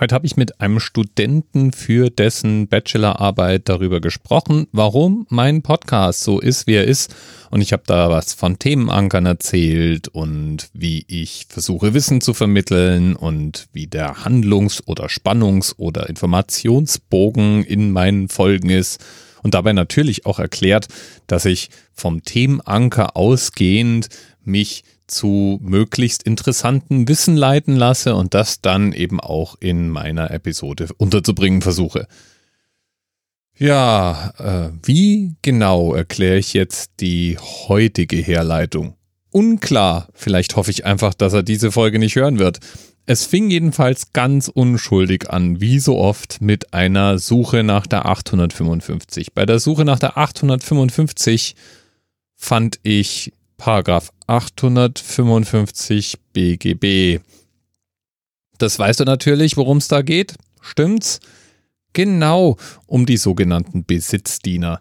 Heute habe ich mit einem Studenten für dessen Bachelorarbeit darüber gesprochen, warum mein Podcast so ist, wie er ist. Und ich habe da was von Themenankern erzählt und wie ich versuche, Wissen zu vermitteln und wie der Handlungs- oder Spannungs- oder Informationsbogen in meinen Folgen ist. Und dabei natürlich auch erklärt, dass ich vom Themenanker ausgehend mich zu möglichst interessanten Wissen leiten lasse und das dann eben auch in meiner Episode unterzubringen versuche. Ja, äh, wie genau erkläre ich jetzt die heutige Herleitung? Unklar, vielleicht hoffe ich einfach, dass er diese Folge nicht hören wird. Es fing jedenfalls ganz unschuldig an, wie so oft, mit einer Suche nach der 855. Bei der Suche nach der 855 fand ich Paragraph 855 BGB. Das weißt du natürlich, worum es da geht. Stimmt's? Genau um die sogenannten Besitzdiener.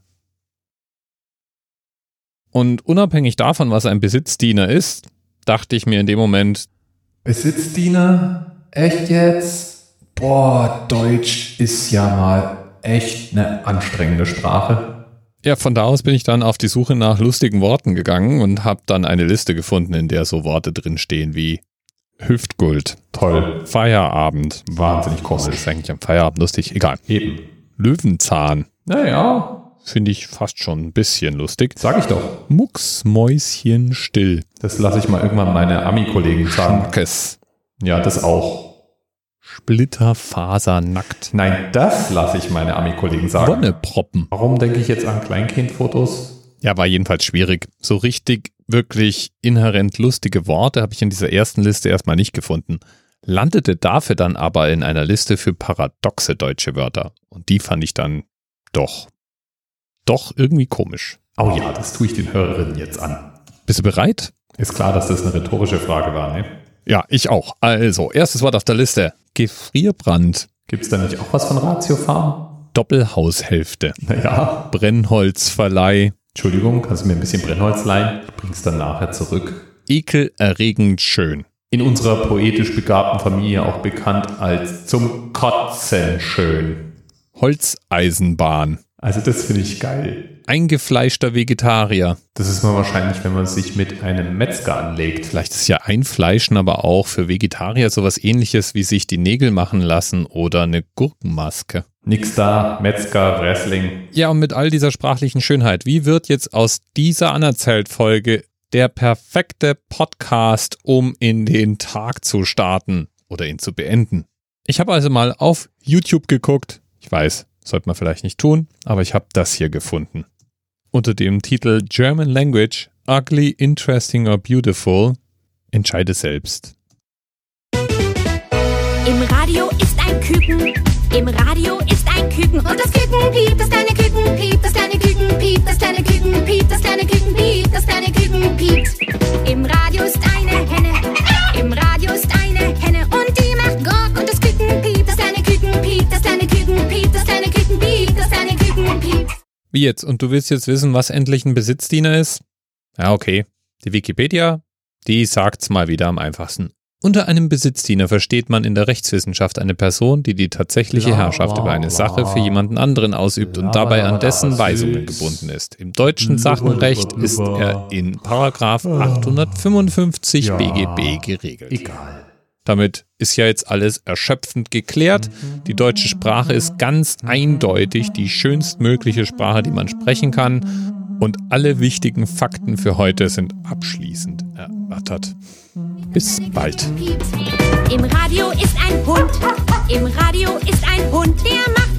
Und unabhängig davon, was ein Besitzdiener ist, dachte ich mir in dem Moment, Besitzdiener? Echt jetzt? Boah, Deutsch ist ja mal echt eine anstrengende Sprache. Ja, von da aus bin ich dann auf die Suche nach lustigen Worten gegangen und habe dann eine Liste gefunden, in der so Worte drinstehen wie Hüftgold. Toll. Feierabend. Wahnsinnig komisch. Ist eigentlich am Feierabend lustig. Egal. Eben. Löwenzahn. Naja, Finde ich fast schon ein bisschen lustig. sag ich doch. Mucksmäuschen still. Das lasse ich mal irgendwann meine Ami-Kollegen sagen. Schmackes. Ja, das auch. Splitterfasernackt. Nein, das lasse ich meine Ami-Kollegen sagen. Wonneproppen. Warum denke ich jetzt an Kleinkindfotos? Ja, war jedenfalls schwierig. So richtig, wirklich inhärent lustige Worte habe ich in dieser ersten Liste erstmal nicht gefunden. Landete dafür dann aber in einer Liste für paradoxe deutsche Wörter. Und die fand ich dann doch, doch irgendwie komisch. Oh ja, das tue ich den Hörerinnen jetzt an. Bist du bereit? Ist klar, dass das eine rhetorische Frage war, ne? Ja, ich auch. Also, erstes Wort auf der Liste. Gefrierbrand. Gibt es da nicht auch was von Ratiofarm? Doppelhaushälfte. Naja. Brennholzverleih. Entschuldigung, kannst du mir ein bisschen Brennholz leihen? Ich bring's dann nachher zurück. Ekelerregend schön. In unserer poetisch begabten Familie auch bekannt als zum Kotzen schön. Holzeisenbahn. Also das finde ich geil. Eingefleischter Vegetarier. Das ist man wahrscheinlich, wenn man sich mit einem Metzger anlegt. Vielleicht ist ja Einfleischen aber auch für Vegetarier sowas ähnliches wie sich die Nägel machen lassen oder eine Gurkenmaske. Nix da, Metzger, Wrestling. Ja, und mit all dieser sprachlichen Schönheit, wie wird jetzt aus dieser Anerzählt-Folge der perfekte Podcast, um in den Tag zu starten oder ihn zu beenden? Ich habe also mal auf YouTube geguckt. Ich weiß, sollte man vielleicht nicht tun, aber ich habe das hier gefunden. Unter dem Titel German Language, Ugly, Interesting or Beautiful, entscheide selbst. Im Radio ist ein Küken. Im Radio ist ein Küken. Und das Küken piept, das kleine Küken piept, das kleine Küken piept, das kleine Küken piept, das kleine Wie jetzt? Und du willst jetzt wissen, was endlich ein Besitzdiener ist? Ja, okay. Die Wikipedia, die sagt's mal wieder am einfachsten. Unter einem Besitzdiener versteht man in der Rechtswissenschaft eine Person, die die tatsächliche Herrschaft über eine. Sache für jemanden anderen ausübt und dabei an dessen Weisungen gebunden ist. Im deutschen Sachenrecht ist er in Paragraph 855 Ja. BGB geregelt. Egal. Damit ist ja jetzt alles erschöpfend geklärt. Die deutsche Sprache ist ganz eindeutig die schönstmögliche Sprache, die man sprechen kann. Und alle wichtigen Fakten für heute sind abschließend erörtert. Bis bald. Im Radio ist ein Hund. Im Radio ist ein Hund. Der macht